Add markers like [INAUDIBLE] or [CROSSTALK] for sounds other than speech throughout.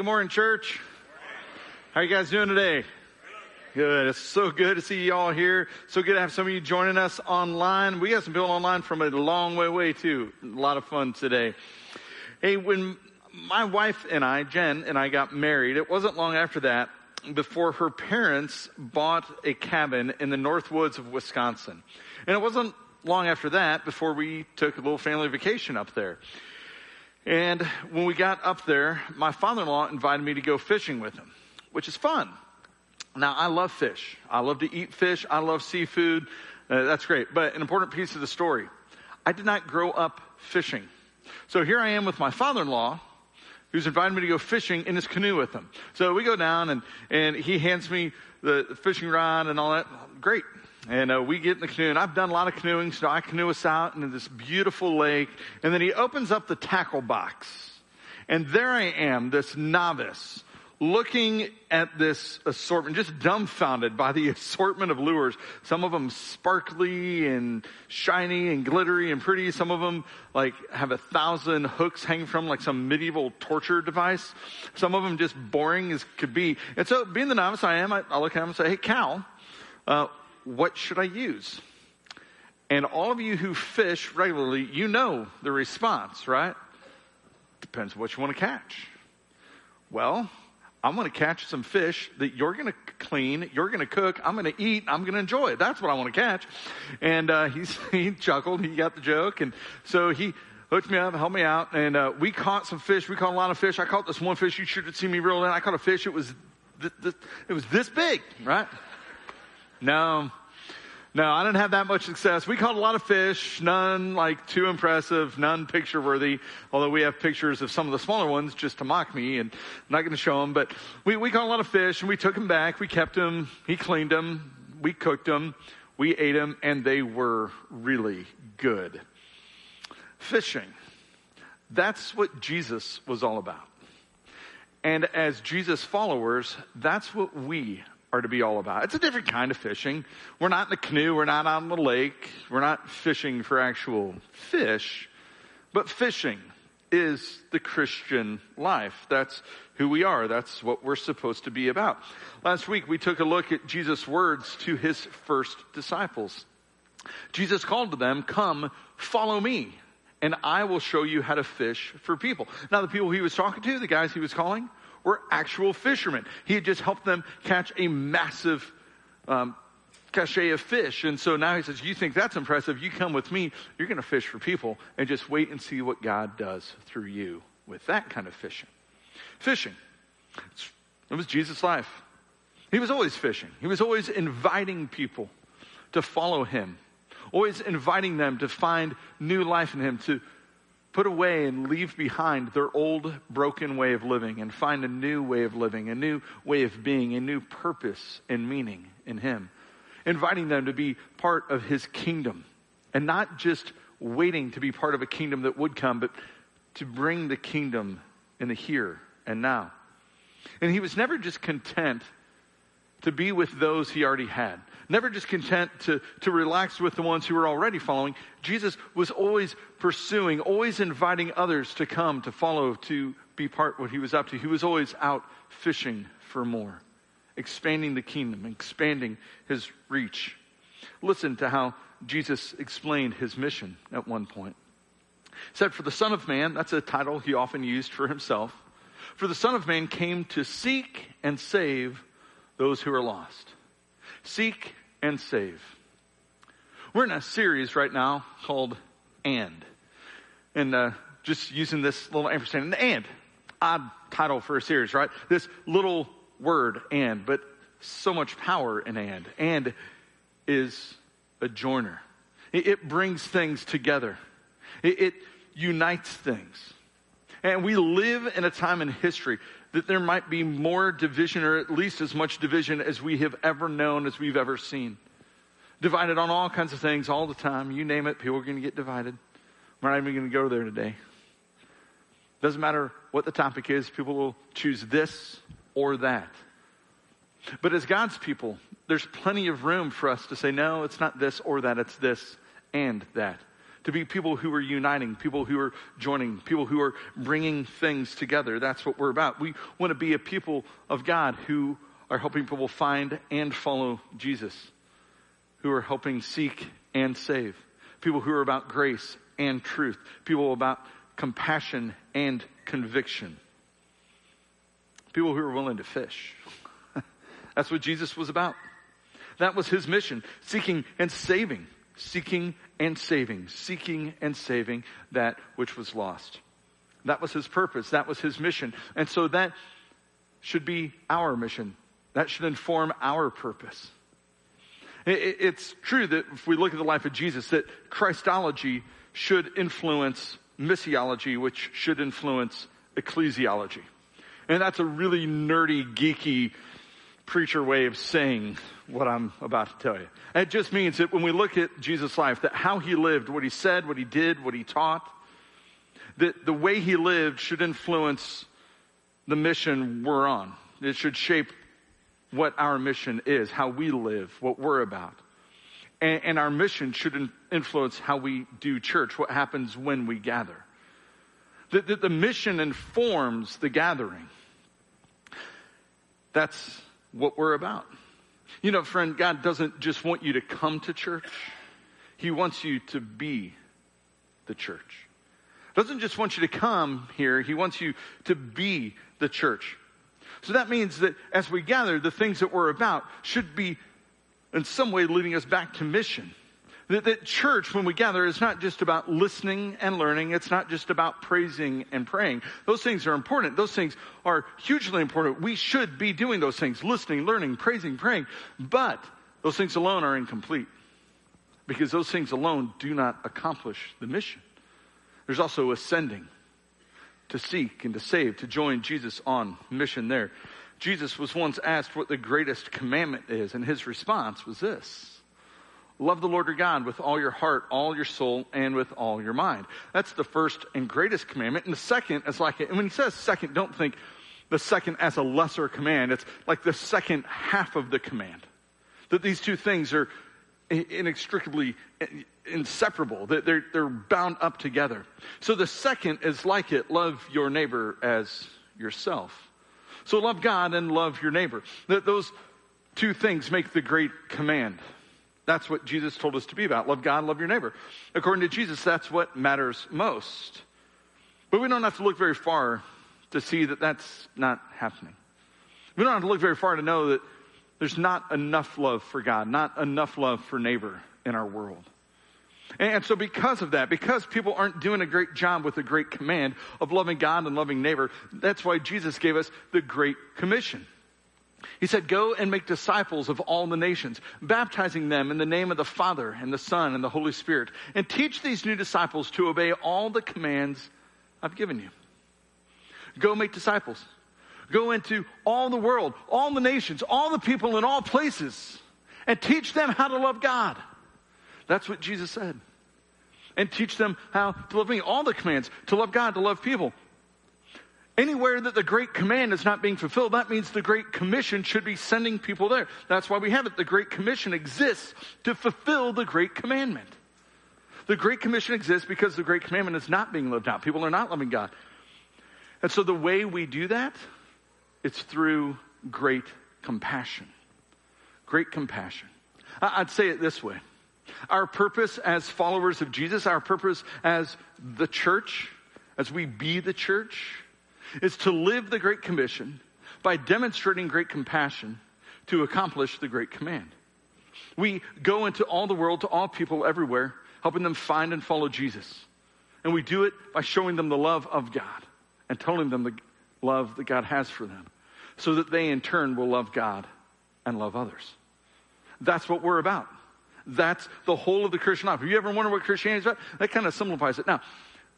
Good morning, church. How are you guys doing today? Good. It's so good to see you all here. So good to have some of you joining us online. We got some people online from a long way away too. A lot of fun today. Hey, when my wife and I, Jen and I got married, it wasn't long after that before her parents bought a cabin in the north woods of Wisconsin. And it wasn't long after that before we took a little family vacation up there. And when we got up there, my father-in-law invited me to go fishing with him, which is fun. Now, I love fish. I love to eat fish. I love seafood. Uh, that's great. But an important piece of the story. I did not grow up fishing. So here I am with my father-in-law, who's invited me to go fishing in his canoe with him. So we go down and, and he hands me the fishing rod and all that. Great. And uh, we get in the canoe, and I've done a lot of canoeing, so I canoe us out into this beautiful lake. And then he opens up the tackle box. And there I am, this novice, looking at this assortment, just dumbfounded by the [LAUGHS] assortment of lures. Some of them sparkly and shiny and glittery and pretty. Some of them like have a thousand hooks hanging from like some medieval torture device. Some of them just boring as could be. And so being the novice I am, I, I look at him and say, Hey, Cal, uh, what should I use? And all of you who fish regularly, you know the response, right? Depends what you want to catch. Well, I'm going to catch some fish that you're going to clean, you're going to cook, I'm going to eat, I'm going to enjoy it. That's what I want to catch. And uh, [LAUGHS] he chuckled, he got the joke, and so he hooked me up, helped me out, and uh, we caught some fish. We caught a lot of fish. I caught this one fish. You should have seen me reel in. I caught a fish. It was th- th- it was this big, right? No, no, I didn't have that much success. We caught a lot of fish, none like too impressive, none picture worthy, although we have pictures of some of the smaller ones just to mock me and I'm not going to show them, but we, we caught a lot of fish and we took them back. We kept them. He cleaned them. We cooked them. We ate them and they were really good. Fishing. That's what Jesus was all about. And as Jesus followers, that's what we are to be all about. It's a different kind of fishing. We're not in a canoe. We're not on the lake. We're not fishing for actual fish, but fishing is the Christian life. That's who we are. That's what we're supposed to be about. Last week we took a look at Jesus' words to his first disciples. Jesus called to them, come, follow me, and I will show you how to fish for people. Now the people he was talking to, the guys he was calling, were actual fishermen. He had just helped them catch a massive um, cachet of fish. And so now he says, You think that's impressive? You come with me. You're going to fish for people and just wait and see what God does through you with that kind of fishing. Fishing. It was Jesus' life. He was always fishing, he was always inviting people to follow him, always inviting them to find new life in him, to put away and leave behind their old broken way of living and find a new way of living, a new way of being, a new purpose and meaning in Him. Inviting them to be part of His kingdom and not just waiting to be part of a kingdom that would come, but to bring the kingdom in the here and now. And He was never just content to be with those He already had never just content to, to relax with the ones who were already following. Jesus was always pursuing, always inviting others to come, to follow, to be part what he was up to. He was always out fishing for more, expanding the kingdom, expanding his reach. Listen to how Jesus explained his mission at one point. He said, For the Son of Man, that's a title he often used for himself. For the Son of Man came to seek and save those who are lost. Seek and save. We're in a series right now called And. And uh, just using this little ampersand, and and, odd title for a series, right? This little word, and, but so much power in and. And is a joiner. It, it brings things together. It, it unites things. And we live in a time in history that there might be more division or at least as much division as we have ever known, as we've ever seen. Divided on all kinds of things all the time. You name it, people are going to get divided. We're not even going to go there today. Doesn't matter what the topic is, people will choose this or that. But as God's people, there's plenty of room for us to say, no, it's not this or that, it's this and that. To be people who are uniting, people who are joining, people who are bringing things together. That's what we're about. We want to be a people of God who are helping people find and follow Jesus, who are helping seek and save, people who are about grace and truth, people about compassion and conviction, people who are willing to fish. [LAUGHS] That's what Jesus was about. That was his mission, seeking and saving, seeking and saving, seeking and saving that which was lost. That was his purpose. That was his mission. And so that should be our mission. That should inform our purpose. It's true that if we look at the life of Jesus, that Christology should influence missiology, which should influence ecclesiology. And that's a really nerdy, geeky preacher way of saying what I'm about to tell you. it just means that when we look at Jesus' life, that how he lived, what he said, what he did, what he taught, that the way he lived should influence the mission we're on. It should shape what our mission is, how we live, what we're about. And, and our mission should influence how we do church, what happens when we gather. That the, the mission informs the gathering. That's what we're about. You know, friend, God doesn't just want you to come to church. He wants you to be the church. Doesn't just want you to come here. He wants you to be the church. So that means that as we gather, the things that we're about should be in some way leading us back to mission. That, that church, when we gather, is not just about listening and learning. It's not just about praising and praying. Those things are important. Those things are hugely important. We should be doing those things, listening, learning, praising, praying. But those things alone are incomplete. Because those things alone do not accomplish the mission. There's also ascending to seek and to save, to join Jesus on mission there. Jesus was once asked what the greatest commandment is, and his response was this Love the Lord your God with all your heart, all your soul, and with all your mind. That's the first and greatest commandment. And the second is like, and when he says second, don't think the second as a lesser command. It's like the second half of the command. That these two things are inextricably inseparable. That they're, they're bound up together. So the second is like it. Love your neighbor as yourself. So love God and love your neighbor. That those two things make the great command. That's what Jesus told us to be about. Love God, love your neighbor. According to Jesus, that's what matters most. But we don't have to look very far to see that that's not happening. We don't have to look very far to know that there's not enough love for God, not enough love for neighbor in our world. And so because of that, because people aren't doing a great job with the great command of loving God and loving neighbor, that's why Jesus gave us the Great Commission. He said, Go and make disciples of all the nations, baptizing them in the name of the Father and the Son and the Holy Spirit, and teach these new disciples to obey all the commands I've given you. Go make disciples. Go into all the world, all the nations, all the people in all places, and teach them how to love God. That's what Jesus said. And teach them how to love me. All the commands to love God, to love people. Anywhere that the Great Command is not being fulfilled, that means the Great Commission should be sending people there. That's why we have it. The Great Commission exists to fulfill the Great Commandment. The Great Commission exists because the Great Commandment is not being lived out. People are not loving God. And so the way we do that, it's through great compassion. Great compassion. I'd say it this way. Our purpose as followers of Jesus, our purpose as the church, as we be the church, is to live the Great Commission by demonstrating great compassion to accomplish the Great Command. We go into all the world to all people everywhere, helping them find and follow Jesus. And we do it by showing them the love of God and telling them the love that God has for them so that they in turn will love God and love others. That's what we're about. That's the whole of the Christian life. Have you ever wondered what Christianity is about? That kind of simplifies it. Now,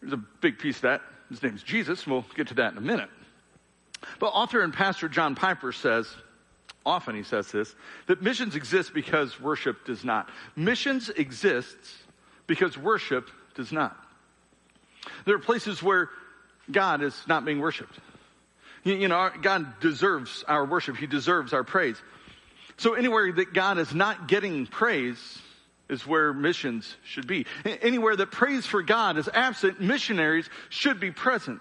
there's a big piece of that his name's Jesus. and We'll get to that in a minute. But author and pastor John Piper says, often he says this, that missions exist because worship does not. Missions exists because worship does not. There are places where God is not being worshiped. You, know, God deserves our worship. He deserves our praise. So anywhere that God is not getting praise is where missions should be. Anywhere that praise for God is absent, missionaries should be present.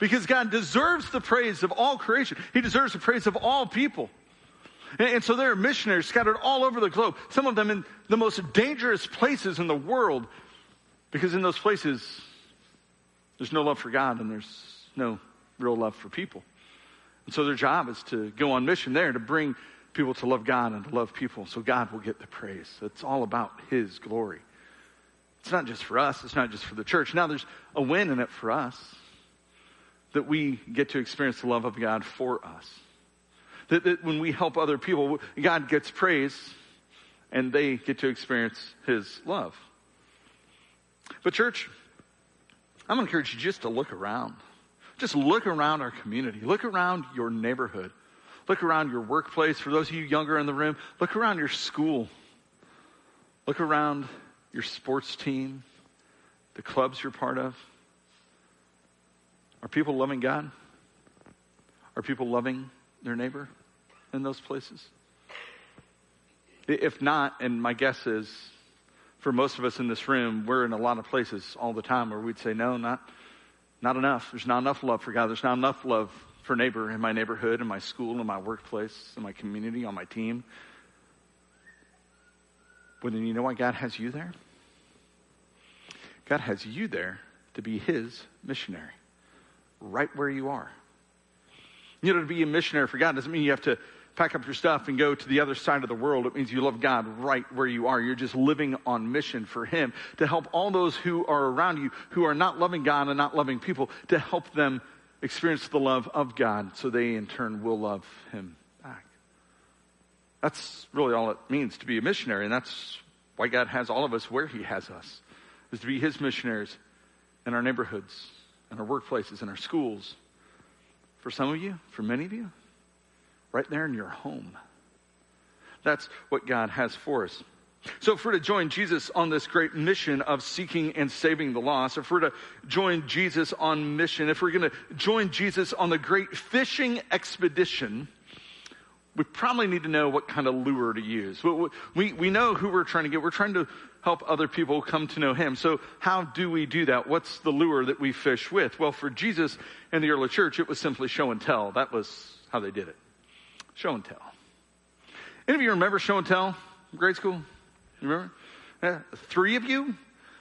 Because God deserves the praise of all creation. He deserves the praise of all people. And, so there are missionaries scattered all over the globe, some of them in the most dangerous places in the world, because in those places, there's no love for God and there's no real love for people. And so their job is to go on mission there to bring people to love God and to love people so God will get the praise. It's all about His glory. It's not just for us, it's not just for the church. Now there's a win in it for us that we get to experience the love of God for us. That, that when we help other people, God gets praise and they get to experience His love. But, church, I'm going to encourage you just to look around. Just look around our community. Look around your neighborhood. Look around your workplace. For those of you younger in the room, look around your school. Look around your sports team, the clubs you're part of. Are people loving God? Are people loving their neighbor in those places? If not, and my guess is for most of us in this room, we're in a lot of places all the time where we'd say, no, not, not enough. There's not enough love for God. There's not enough love for neighbor in my neighborhood, in my school, in my workplace, in my community, on my team. But then you know why God has you there? God has you there to be His missionary, right where you are. You know, to be a missionary for God doesn't mean you have to pack up your stuff and go to the other side of the world. It means you love God right where you are. You're just living on mission for Him to help all those who are around you who are not loving God and not loving people to help them experience the love of God so they in turn will love Him back. That's really all it means to be a missionary, and that's why God has all of us where He has us, is to be His missionaries in our neighborhoods, in our workplaces, in our schools. For some of you, for many of you, right there in your home. That's what God has for us. So, if we're to join Jesus on this great mission of seeking and saving the lost, if we're to join Jesus on mission, if we're going to join Jesus on the great fishing expedition, we probably need to know what kind of lure to use. We, we know who we're trying to get. We're trying to help other people come to know Him. So, how do we do that? What's the lure that we fish with? Well, for Jesus and the early church, it was simply show and tell. That was how they did it. Show and tell. Any of you remember show and tell? Grade school? You remember? Yeah, three of you?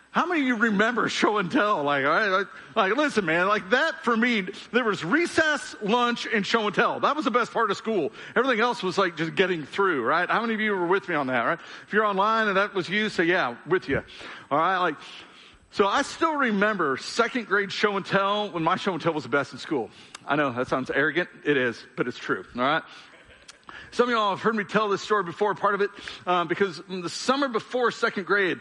How many of you remember [LAUGHS] show and tell? Like, like, like, listen, man, like that for me, there was recess, lunch, and show and tell. That was the best part of school. Everything else was like just getting through, right? How many of you were with me on that, right? If you're online and that was you, say, yeah, with you. All right, like, so I still remember second grade show and tell when my show and tell was the best in school. I know that sounds arrogant. It is, but it's true. All right. Some of y'all have heard me tell this story before, part of it, um, because the summer before second grade,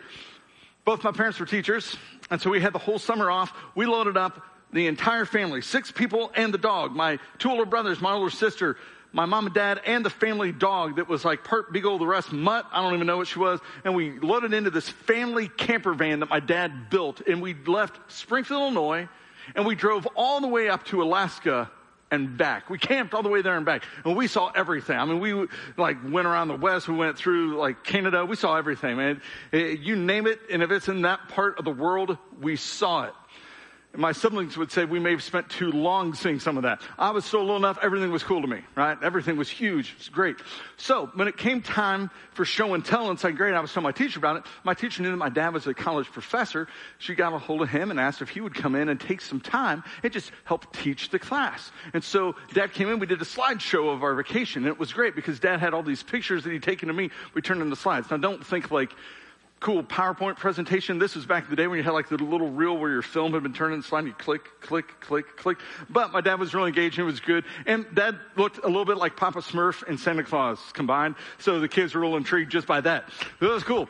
both my parents were teachers, and so we had the whole summer off. We loaded up the entire family, six people and the dog. My two older brothers, my older sister, my mom and dad, and the family dog that was like part beagle, the rest mutt. I don't even know what she was. And we loaded into this family camper van that my dad built, and we left Springfield, Illinois, and we drove all the way up to Alaska and back. We camped all the way there and back. And we saw everything. I mean, we like went around the west. We went through like Canada. We saw everything, man. You name it. And if it's in that part of the world, we saw it. My siblings would say we may have spent too long seeing some of that. I was so little enough, everything was cool to me, right? Everything was huge. It's great. So when it came time for show and tell in second grade, I was telling my teacher about it. My teacher knew that my dad was a college professor. She got a hold of him and asked if he would come in and take some time and just help teach the class. And so dad came in, we did a slideshow of our vacation, and it was great because dad had all these pictures that he'd taken of me. We turned into slides. Now don't think like, cool PowerPoint presentation. This was back in the day when you had like the little reel where your film had been turned in slide. You click, click, click, click. But my dad was really engaged and it was good. And dad looked a little bit like Papa Smurf and Santa Claus combined. So the kids were a little intrigued just by that. It was cool.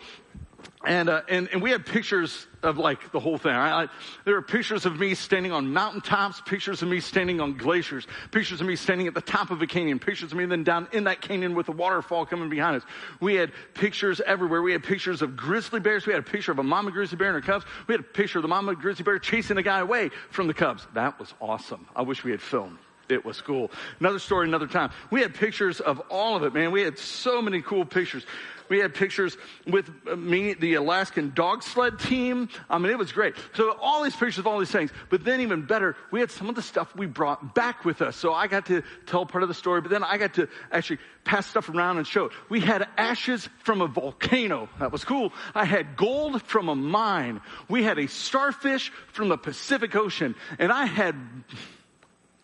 And, uh, and, and we had pictures of like the whole thing. I, I, there are pictures of me standing on mountaintops, pictures of me standing on glaciers, pictures of me standing at the top of a canyon, pictures of me then down in that canyon with a waterfall coming behind us. We had pictures everywhere. We had pictures of grizzly bears. We had a picture of a mama grizzly bear and her cubs. We had a picture of the mama grizzly bear chasing a guy away from the cubs. That was awesome. I wish we had film. It was cool. Another story, another time. We had pictures of all of it, man. We had so many cool pictures. We had pictures with me, the Alaskan dog sled team. I mean, it was great. So all these pictures of all these things. But then even better, we had some of the stuff we brought back with us. So I got to tell part of the story, but then I got to actually pass stuff around and show it. We had ashes from a volcano. That was cool. I had gold from a mine. We had a starfish from the Pacific Ocean. And I had,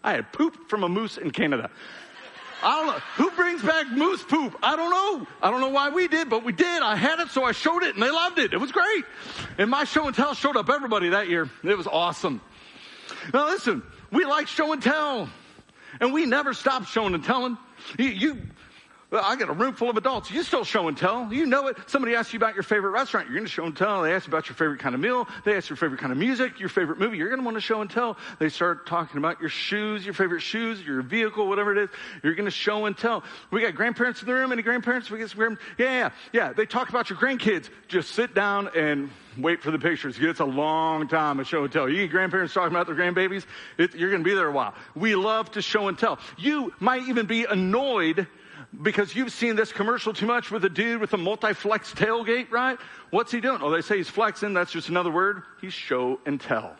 I had poop from a moose in Canada. I don't know. Who brings back moose poop? I don't know. I don't know why we did, but we did. I had it, so I showed it, and they loved it. It was great. And my show and tell showed up everybody that year. It was awesome. Now listen, we like show and tell. And we never stop showing and telling. You, you I got a room full of adults. You still show and tell. You know it. Somebody asks you about your favorite restaurant. You're going to show and tell. They ask you about your favorite kind of meal. They ask your favorite kind of music, your favorite movie. You're going to want to show and tell. They start talking about your shoes, your favorite shoes, your vehicle, whatever it is. You're going to show and tell. We got grandparents in the room. Any grandparents? We get some grandparents. Yeah, yeah, yeah. They talk about your grandkids. Just sit down and wait for the pictures. It's a long time of show and tell. You get grandparents talking about their grandbabies. It, you're going to be there a while. We love to show and tell. You might even be annoyed because you've seen this commercial too much with a dude with a multi-flex tailgate, right? What's he doing? Oh, they say he's flexing. That's just another word. He's show and tell.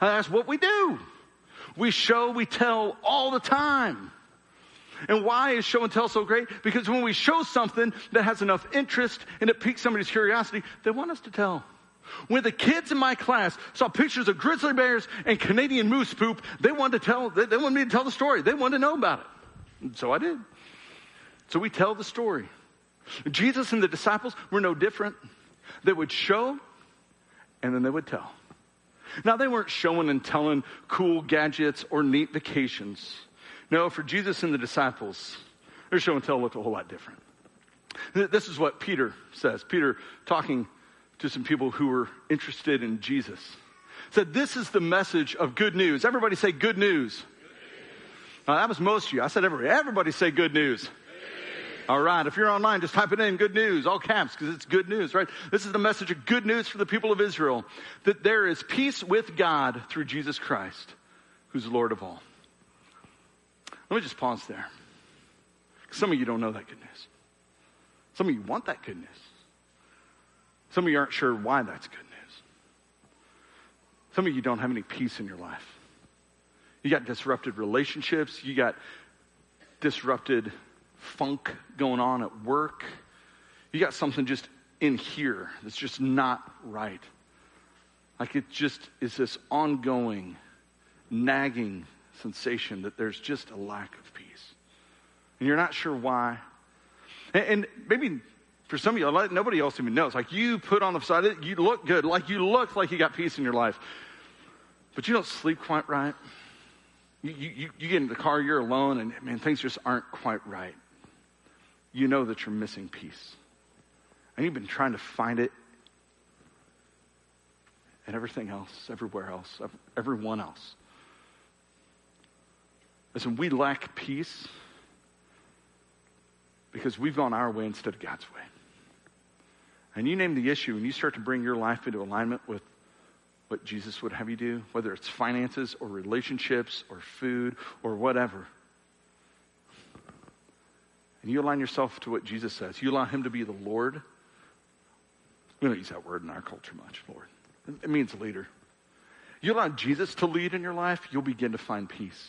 And that's what we do. We show, we tell all the time. And why is show and tell so great? Because when we show something that has enough interest and it piques somebody's curiosity, they want us to tell. When the kids in my class saw pictures of grizzly bears and Canadian moose poop, they wanted to tell, they, they wanted me to tell the story. They wanted to know about it. And so I did. So we tell the story. Jesus and the disciples were no different. They would show and then they would tell. Now, they weren't showing and telling cool gadgets or neat vacations. No, for Jesus and the disciples, their show and tell looked a whole lot different. This is what Peter says. Peter, talking to some people who were interested in Jesus, said, This is the message of good news. Everybody say good news. Now, that was most of you. I said everybody. Everybody say good news. All right. If you're online, just type it in good news, all caps, because it's good news, right? This is the message of good news for the people of Israel that there is peace with God through Jesus Christ, who's Lord of all. Let me just pause there. Some of you don't know that good news. Some of you want that good news. Some of you aren't sure why that's good news. Some of you don't have any peace in your life. You got disrupted relationships. You got disrupted funk going on at work. You got something just in here that's just not right. Like it just is this ongoing, nagging sensation that there's just a lack of peace. And you're not sure why. And, and maybe for some of you, nobody else even knows. Like you put on the side, it you look good. Like you look like you got peace in your life. But you don't sleep quite right. You, you, you get in the car, you're alone, and man, things just aren't quite right you know that you're missing peace. And you've been trying to find it and everything else, everywhere else, everyone else. Listen, we lack peace because we've gone our way instead of God's way. And you name the issue and you start to bring your life into alignment with what Jesus would have you do, whether it's finances or relationships or food or whatever and you align yourself to what Jesus says, you allow Him to be the Lord. We don't use that word in our culture much, Lord. It means leader. You allow Jesus to lead in your life, you'll begin to find peace.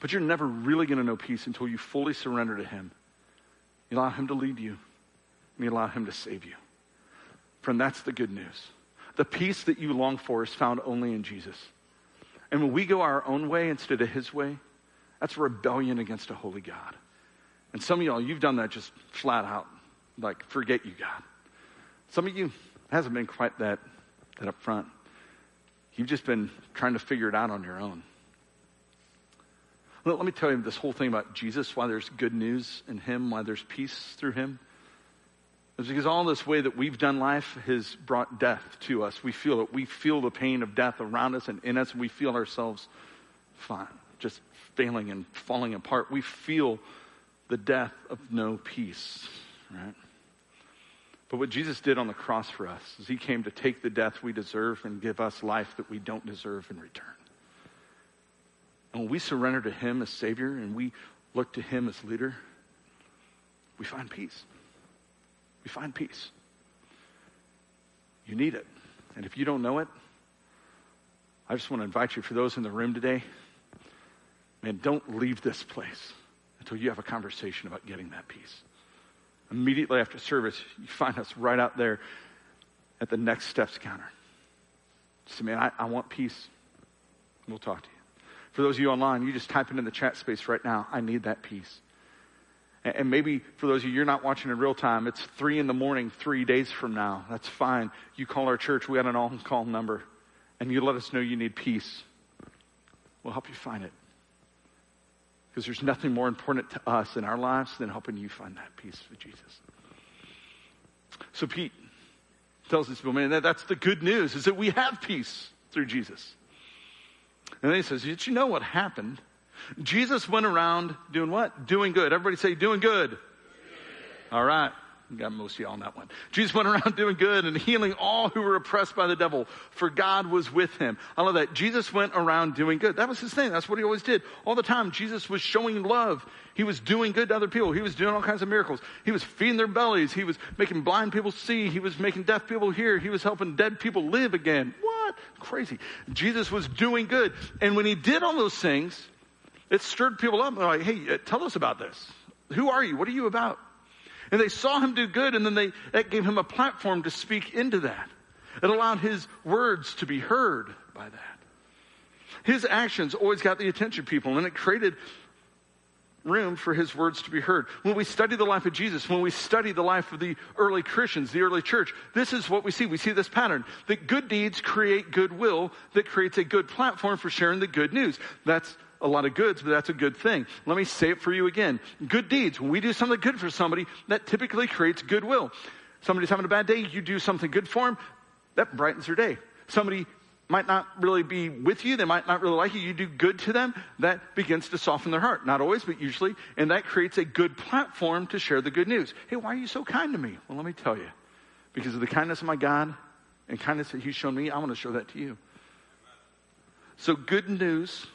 But you're never really going to know peace until you fully surrender to Him. You allow Him to lead you, and you allow Him to save you. Friend, that's the good news. The peace that you long for is found only in Jesus. And when we go our own way instead of His way, that's rebellion against a holy God. And some of y'all, you've done that just flat out. Like, forget you, God. Some of you, hasn't been quite that, that up front. You've just been trying to figure it out on your own. Let me tell you this whole thing about Jesus, why there's good news in Him, why there's peace through Him. It's because all this way that we've done life has brought death to us. We feel it. We feel the pain of death around us and in us, and we feel ourselves fine, just failing and falling apart. We feel the death of no peace, right? But what Jesus did on the cross for us is he came to take the death we deserve and give us life that we don't deserve in return. And when we surrender to Him as Savior and we look to Him as leader, we find peace. We find peace. You need it. And if you don't know it, I just want to invite you, for those in the room today, man, don't leave this place until you have a conversation about getting that peace. Immediately after service, you find us right out there at the next steps counter. Say, man, I, I want peace. We'll talk to you. For those of you online, you just type it in the chat space right now. I need that peace. And maybe for those of you, you're not watching in real time. It's three in the morning, three days from now. That's fine. You call our church. We got an on-call number and you let us know you need peace. We'll help you find it. Because there's nothing more important to us in our lives than helping you find that peace with Jesus. So Pete tells these people, man, that, that's the good news is that we have peace through Jesus. And then he says, did you know what happened? Jesus went around doing what? Doing good. Everybody say, doing good. All right. Got most of you on that one. Jesus went around [LAUGHS] doing good and healing all who were oppressed by the devil, for God was with him. I love that. Jesus went around doing good. That was his thing. That's what he always did. All the time, Jesus was showing love. He was doing good to other people. He was doing all kinds of miracles. He was feeding their bellies. He was making blind people see. He was making deaf people hear. He was helping dead people live again. What? Crazy. Jesus was doing good. And when he did all those things, it stirred people up. They're like, hey, uh, tell us about this. Who are you? What are you about? And they saw him do good, and then they, that gave him a platform to speak into that. It allowed his words to be heard by that. His actions always got the attention of people, and it created room for his words to be heard. When we study the life of Jesus, when we study the life of the early Christians, the early church, this is what we see. We see this pattern that good deeds create goodwill that creates a good platform for sharing the good news. That's a lot of goods, but that's a good thing. Let me say it for you again. Good deeds. When we do something good for somebody, that typically creates goodwill. Somebody's having a bad day, you do something good for them, that brightens their day. Somebody might not really be with you, they might not really like you, you do good to them, that begins to soften their heart. Not always, but usually, and that creates a good platform to share the good news. Hey, why are you so kind to me? Well, let me tell you. Because of the kindness of my God and kindness that He's shown me, I want to show that to you. So, good news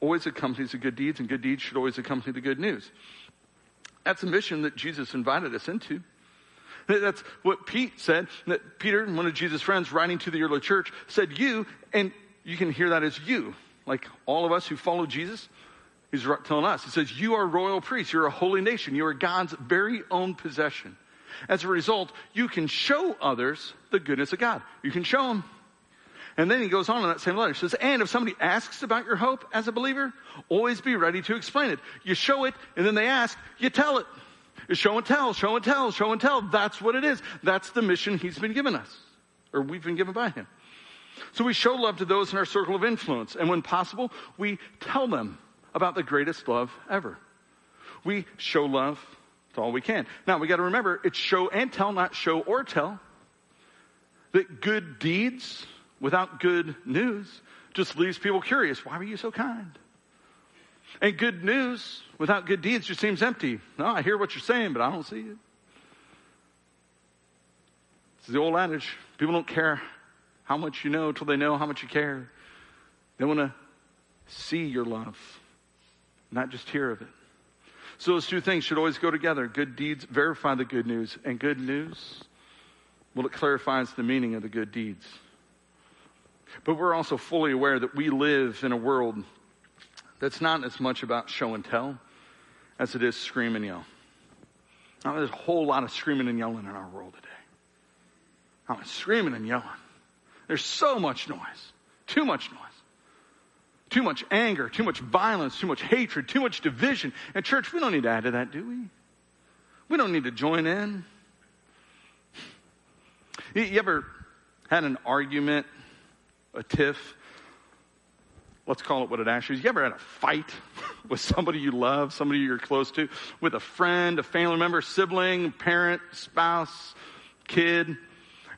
always accompanies the good deeds, and good deeds should always accompany the good news. That's a mission that Jesus invited us into. That's what Pete said, that Peter, one of Jesus' friends, writing to the early church, said, You, and you can hear that as you, like all of us who follow Jesus. He's telling us, He says, You are royal priests, you're a holy nation, you are God's very own possession. As a result, you can show others the goodness of God. You can show them and then he goes on in that same letter. He says, and if somebody asks about your hope as a believer, always be ready to explain it. You show it, and then they ask, you tell it. You show and tell, show and tell, show and tell. That's what it is. That's the mission he's been given us, or we've been given by him. So we show love to those in our circle of influence, and when possible, we tell them about the greatest love ever. We show love to all we can. Now we got to remember, it's show and tell, not show or tell. That good deeds without good news just leaves people curious. Why were you so kind? And good news without good deeds just seems empty. No, I hear what you're saying, but I don't see it. It's the old adage. People don't care how much you know until they know how much you care. They want to see your love, not just hear of it. So those two things should always go together. Good deeds verify the good news, and good news, well, it clarifies the meaning of the good deeds. But we're also fully aware that we live in a world that's not as much about show and tell as it is scream and yell. Now, there's a whole lot of screaming and yelling in our world today. I'm screaming and yelling. There's so much noise, too much noise, too much anger, too much violence, too much hatred, too much division. And church, we don't need to add to that, do we? We don't need to join in. You ever had an argument a tiff. Let's call it what it actually is. You ever had a fight [LAUGHS] with somebody you love, somebody you're close to, with a friend, a family member, sibling, parent, spouse, kid?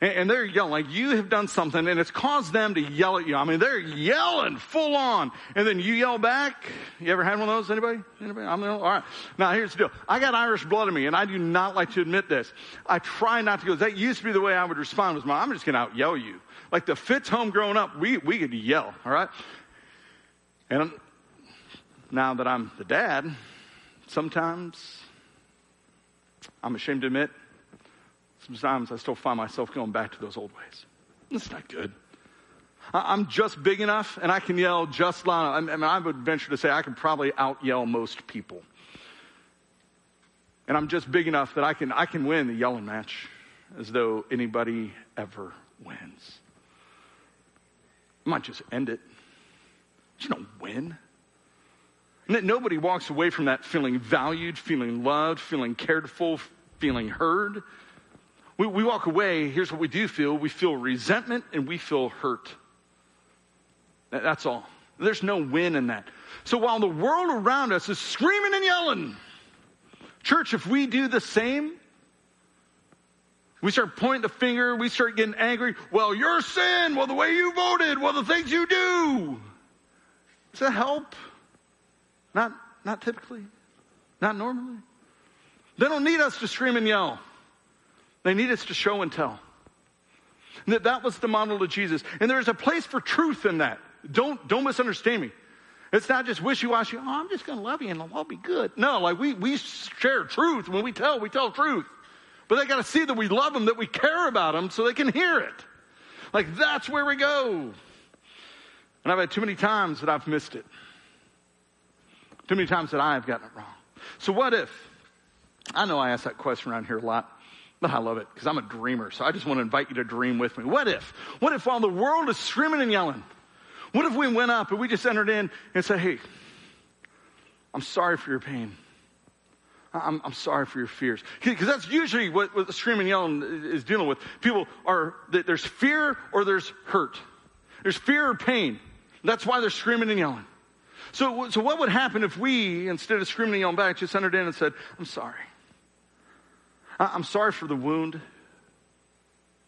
And, they're yelling, like you have done something and it's caused them to yell at you. I mean, they're yelling full on. And then you yell back. You ever had one of those? Anybody? Anybody? I'm the, all right. Now here's the deal. I got Irish blood in me and I do not like to admit this. I try not to go, that used to be the way I would respond was, I'm just going to out yell you. Like the Fitz home growing up, we, we could yell, all right? And Now that I'm the dad, sometimes I'm ashamed to admit, sometimes I still find myself going back to those old ways. That's not good. I'm just big enough and I can yell just loud. I mean, I would venture to say I can probably out yell most people. And I'm just big enough that I can, I can win the yelling match as though anybody ever wins. Might just end it. You don't win. And that nobody walks away from that feeling valued, feeling loved, feeling cared for, feeling heard. We, we walk away, here's what we do feel we feel resentment and we feel hurt. That's all. There's no win in that. So while the world around us is screaming and yelling, church, if we do the same, we start pointing the finger, we start getting angry. Well, your sin, well, the way you voted, well, the things you do. Does that help? Not, not typically, not normally. They don't need us to scream and yell. They need us to show and tell. And that, that was the model of Jesus. And there's a place for truth in that. Don't, don't misunderstand me. It's not just wishy-washy, oh, I'm just going to love you and I'll all be good. No, like we, we share truth. When we tell, we tell truth. But they got to see that we love them, that we care about them so they can hear it. Like that's where we go. And I've had too many times that I've missed it. Too many times that I've gotten it wrong. So what if, I know I ask that question around here a lot, but I love it because I'm a dreamer. So I just want to invite you to dream with me. What if, what if while the world is screaming and yelling, what if we went up and we just entered in and said, hey, I'm sorry for your pain. I'm, I'm sorry for your fears. Because that's usually what, what screaming and yelling is dealing with. People are, there's fear or there's hurt. There's fear or pain. That's why they're screaming and yelling. So, so what would happen if we, instead of screaming and yelling back, just entered in and said, I'm sorry. I'm sorry for the wound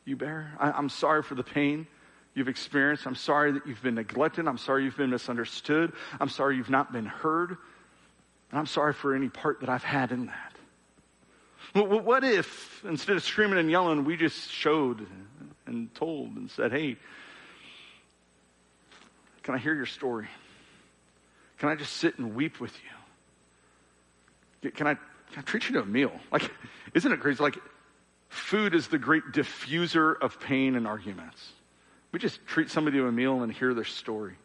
you bear. I'm sorry for the pain you've experienced. I'm sorry that you've been neglected. I'm sorry you've been misunderstood. I'm sorry you've not been heard. And I'm sorry for any part that I've had in that. What if, instead of screaming and yelling, we just showed and told and said, hey, can I hear your story? Can I just sit and weep with you? Can I, can I treat you to a meal? Like, isn't it crazy? Like, food is the great diffuser of pain and arguments. We just treat somebody to a meal and hear their story.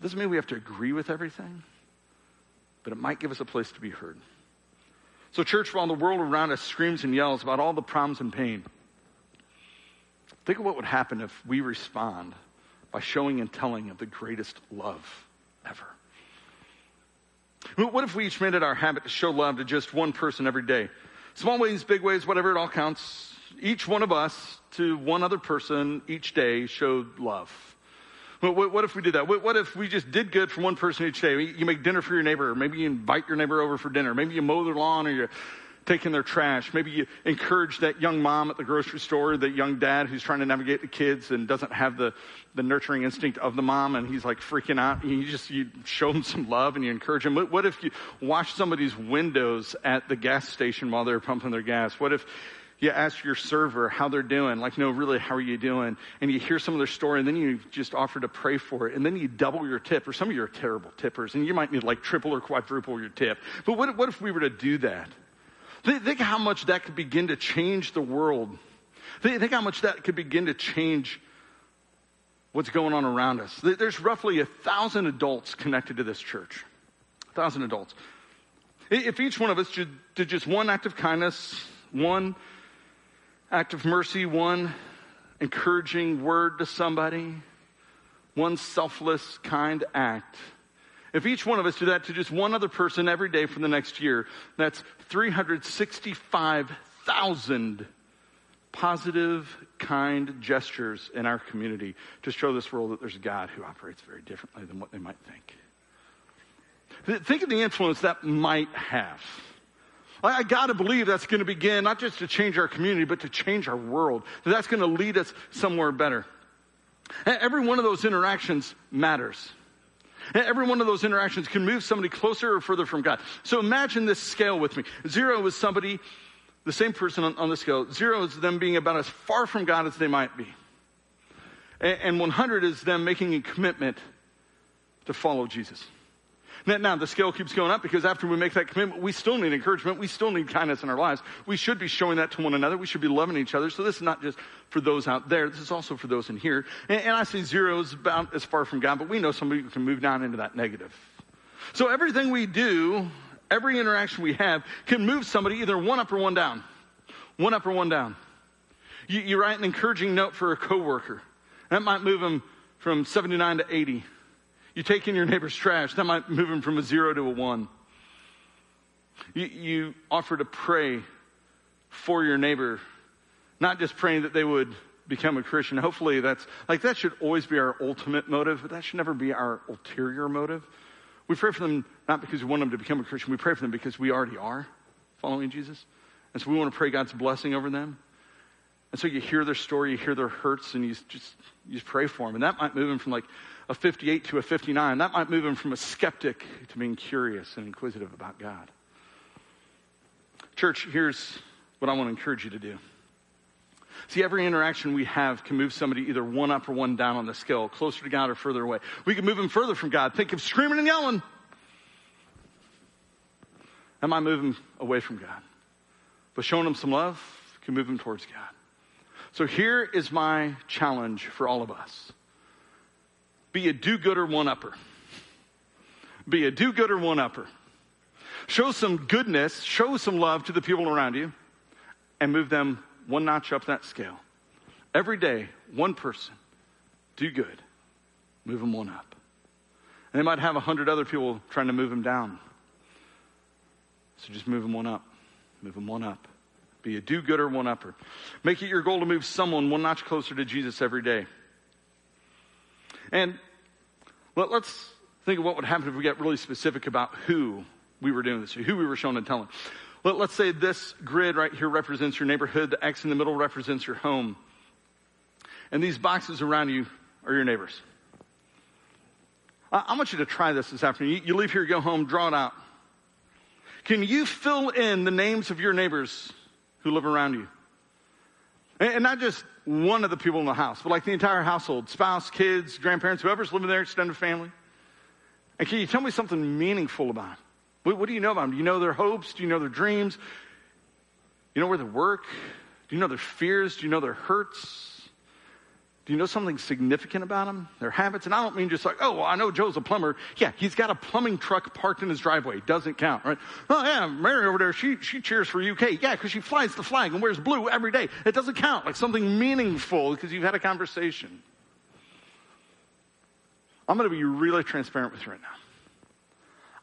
Doesn't mean we have to agree with everything, but it might give us a place to be heard. So, church, while the world around us screams and yells about all the problems and pain, think of what would happen if we respond by showing and telling of the greatest love ever. What if we each made it our habit to show love to just one person every day? Small ways, big ways, whatever, it all counts each one of us to one other person each day showed love. What, if we did that? What, if we just did good for one person each day? You make dinner for your neighbor. Maybe you invite your neighbor over for dinner. Maybe you mow their lawn or you take in their trash. Maybe you encourage that young mom at the grocery store, that young dad who's trying to navigate the kids and doesn't have the, the nurturing instinct of the mom and he's like freaking out. You just, you show him some love and you encourage him. What, what if you wash somebody's windows at the gas station while they're pumping their gas? What if you ask your server how they're doing, like, no, really, how are you doing? And you hear some of their story, and then you just offer to pray for it, and then you double your tip, or some of you are terrible tippers, and you might need like triple or quadruple your tip. But what, what if we were to do that? Think, how much that could begin to change the world. Think, think how much that could begin to change what's going on around us. There's roughly a thousand adults connected to this church. A thousand adults. If each one of us did just one act of kindness, one act of mercy, one encouraging word to somebody, one selfless, kind act. If each one of us do that to just one other person every day for the next year, that's 365,000 positive, kind gestures in our community to show this world that there's a God who operates very differently than what they might think. Think of the influence that might have. I, I got to believe that's to begin not just to change our community, but to change our world. That that's to lead us somewhere better. Every one of those interactions matters. Every one of those interactions can move somebody closer or further from God. So imagine this scale with me. Zero is somebody, the same person on, on the scale. Zero is them being about as far from God as they might be. And, and 100 is them making a commitment to follow Jesus. Now, now, the scale keeps going up because after we make that commitment, we still need encouragement. We still need kindness in our lives. We should be showing that to one another. We should be loving each other. So this is not just for those out there. This is also for those in here. And, and I zero is about as far from God, but we know somebody who can move down into that negative. So everything we do, every interaction we have can move somebody either one up or one down. One up or one down. You, you write an encouraging note for a coworker. That might move them from 79 to 80. You take in your neighbor's trash, that might move him from a zero to a one. You, you offer to pray for your neighbor, not just praying that they would become a Christian. Hopefully that's, like that should always be our ultimate motive, but that should never be our ulterior motive. We pray for them not because we want them to become a Christian, we pray for them because we already are following Jesus. And so we want to pray God's blessing over them. And so you hear their story, you hear their hurts, and you just, you just pray for them. And that might move them from like a 58 to a 59. That might move him from a skeptic to being curious and inquisitive about God. Church, here's what I want to encourage you to do. See, every interaction we have can move somebody either one up or one down on the scale, closer to God or further away. We can move them further from God. Think of screaming and yelling. Might move them away from God. But showing them some love can move them towards God. So here is my challenge for all of us be a do gooder one upper. Be a do gooder one upper. Show some goodness, show some love to the people around you, and move them one notch up that scale. Every day, one person, do good, move them one up. And they might have a hundred other people trying to move them down. So just move them one up, move them one up. Be a do gooder one upper. Make it your goal to move someone one notch closer to Jesus every day. And let, us think of what would happen if we get really specific about who we were doing this to, who we were showing and telling. Let, let's say this grid right here represents your neighborhood. The X in the middle represents your home. And these boxes around you are your neighbors. I, I want you to try this this afternoon. You, you leave here, go home, draw it out. Can you fill in the names of your neighbors who live around you? And not just one of the people in the house, but like the entire household, spouse, kids, grandparents, whoever's living there, extended family. And can you tell me something meaningful about them? What, what do you know about them? Do you know their hopes? Do you know their dreams? Do You know where they work? Do you know their fears? Do you know their hurts? Do you know something significant about them? Their habits? And I don't mean just like, oh, well, I know Joe's a plumber. Yeah, he's got a plumbing truck parked in his driveway. Doesn't count, right? Oh, yeah, Mary over there, she, she cheers for UK. Yeah, because she flies the flag and wears blue every day. It doesn't count like something meaningful because you've had a conversation. I'm going to be really transparent with you right now.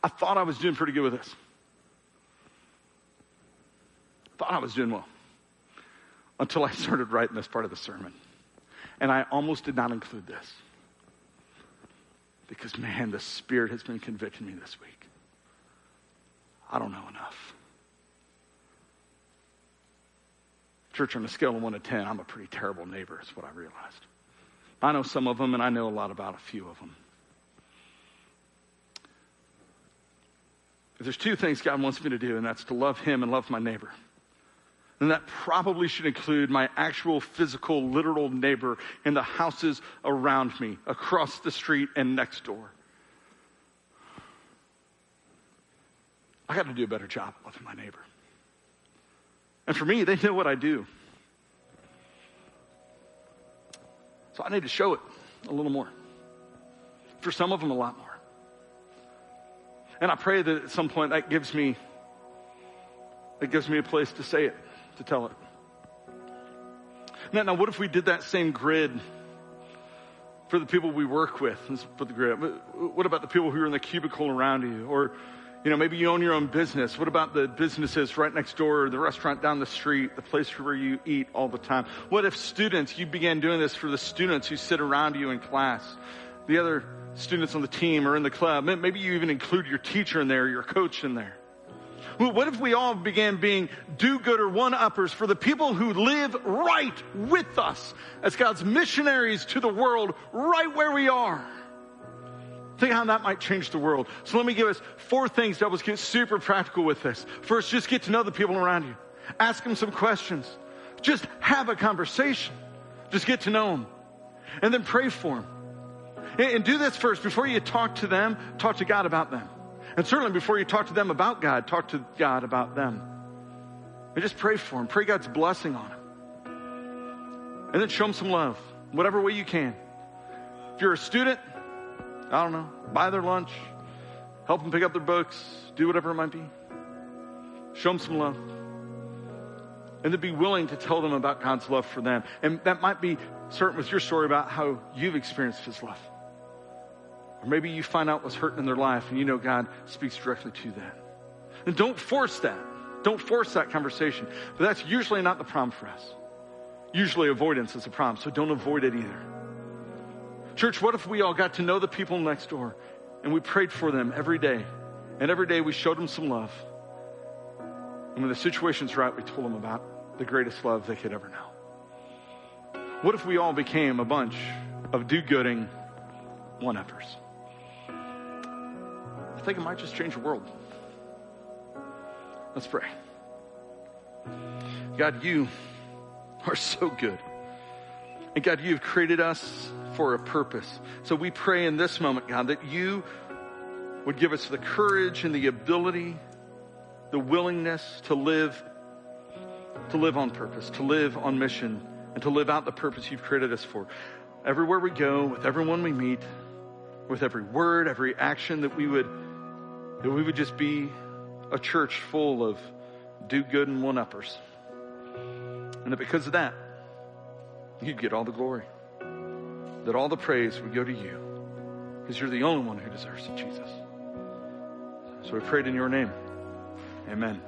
I thought I was doing pretty good with this. Thought I was doing well until I started writing this part of the sermon. And I almost did not include this. Because, man, the Spirit has been convicting me this week. I don't know enough. Church, on a scale of 1 to 10, I'm a pretty terrible neighbor, is what I realized. I know some of them, and I know a lot about a few of them. There's two things God wants me to do, and that's to love Him and love my neighbor. And that probably should include my actual physical, literal neighbor in the houses around me, across the street and next door. I got to do a better job loving my neighbor. And for me, they know what I do. So I need to show it a little more. For some of them, a lot more. And I pray that at some point that gives me, that gives me a place to say it to tell it. Now, now what if we did that same grid for the people we work with? Let's put the grid. What about the people who are in the cubicle around you? Or, you know, maybe you own your own business. What about the businesses right next door, the restaurant down the street, the place where you eat all the time? What if students, you began doing this for the students who sit around you in class? The other students on the team or in the club. Maybe you even include your teacher in there, your coach in there. What if we all began being do-gooder one-uppers for the people who live right with us as God's missionaries to the world right where we are? Think how that might change the world. So let me give us four things that was get super practical with this. First, just get to know the people around you. Ask them some questions. Just have a conversation. Just get to know them. And then pray for them. And do this first. Before you talk to them, talk to God about them. And certainly before you talk to them about God, talk to God about them. And just pray for them. Pray God's blessing on them. And then show them some love, whatever way you can. If you're a student, I don't know, buy their lunch, help them pick up their books, do whatever it might be. Show them some love. And to be willing to tell them about God's love for them. And that might be certain with your story about how you've experienced His love. Or maybe you find out what's hurting in their life and you know God speaks directly to that. And don't force that. Don't force that conversation. But that's usually not the problem for us. Usually avoidance is a problem, so don't avoid it either. Church, what if we all got to know the people next door and we prayed for them every day? And every day we showed them some love. And when the situation's right, we told them about the greatest love they could ever know. What if we all became a bunch of do gooding one uppers? I think it might just change the world. Let's pray. God, you are so good. And God, you've created us for a purpose. So we pray in this moment, God, that you would give us the courage and the ability, the willingness to live, to live on purpose, to live on mission, and to live out the purpose you've created us for. Everywhere we go, with everyone we meet, with every word, every action, that we would, that we would just be a church full of do good and one uppers. And that because of that, you'd get all the glory. That all the praise would go to you. Because you're the only one who deserves it, Jesus. So we prayed in your name. Amen.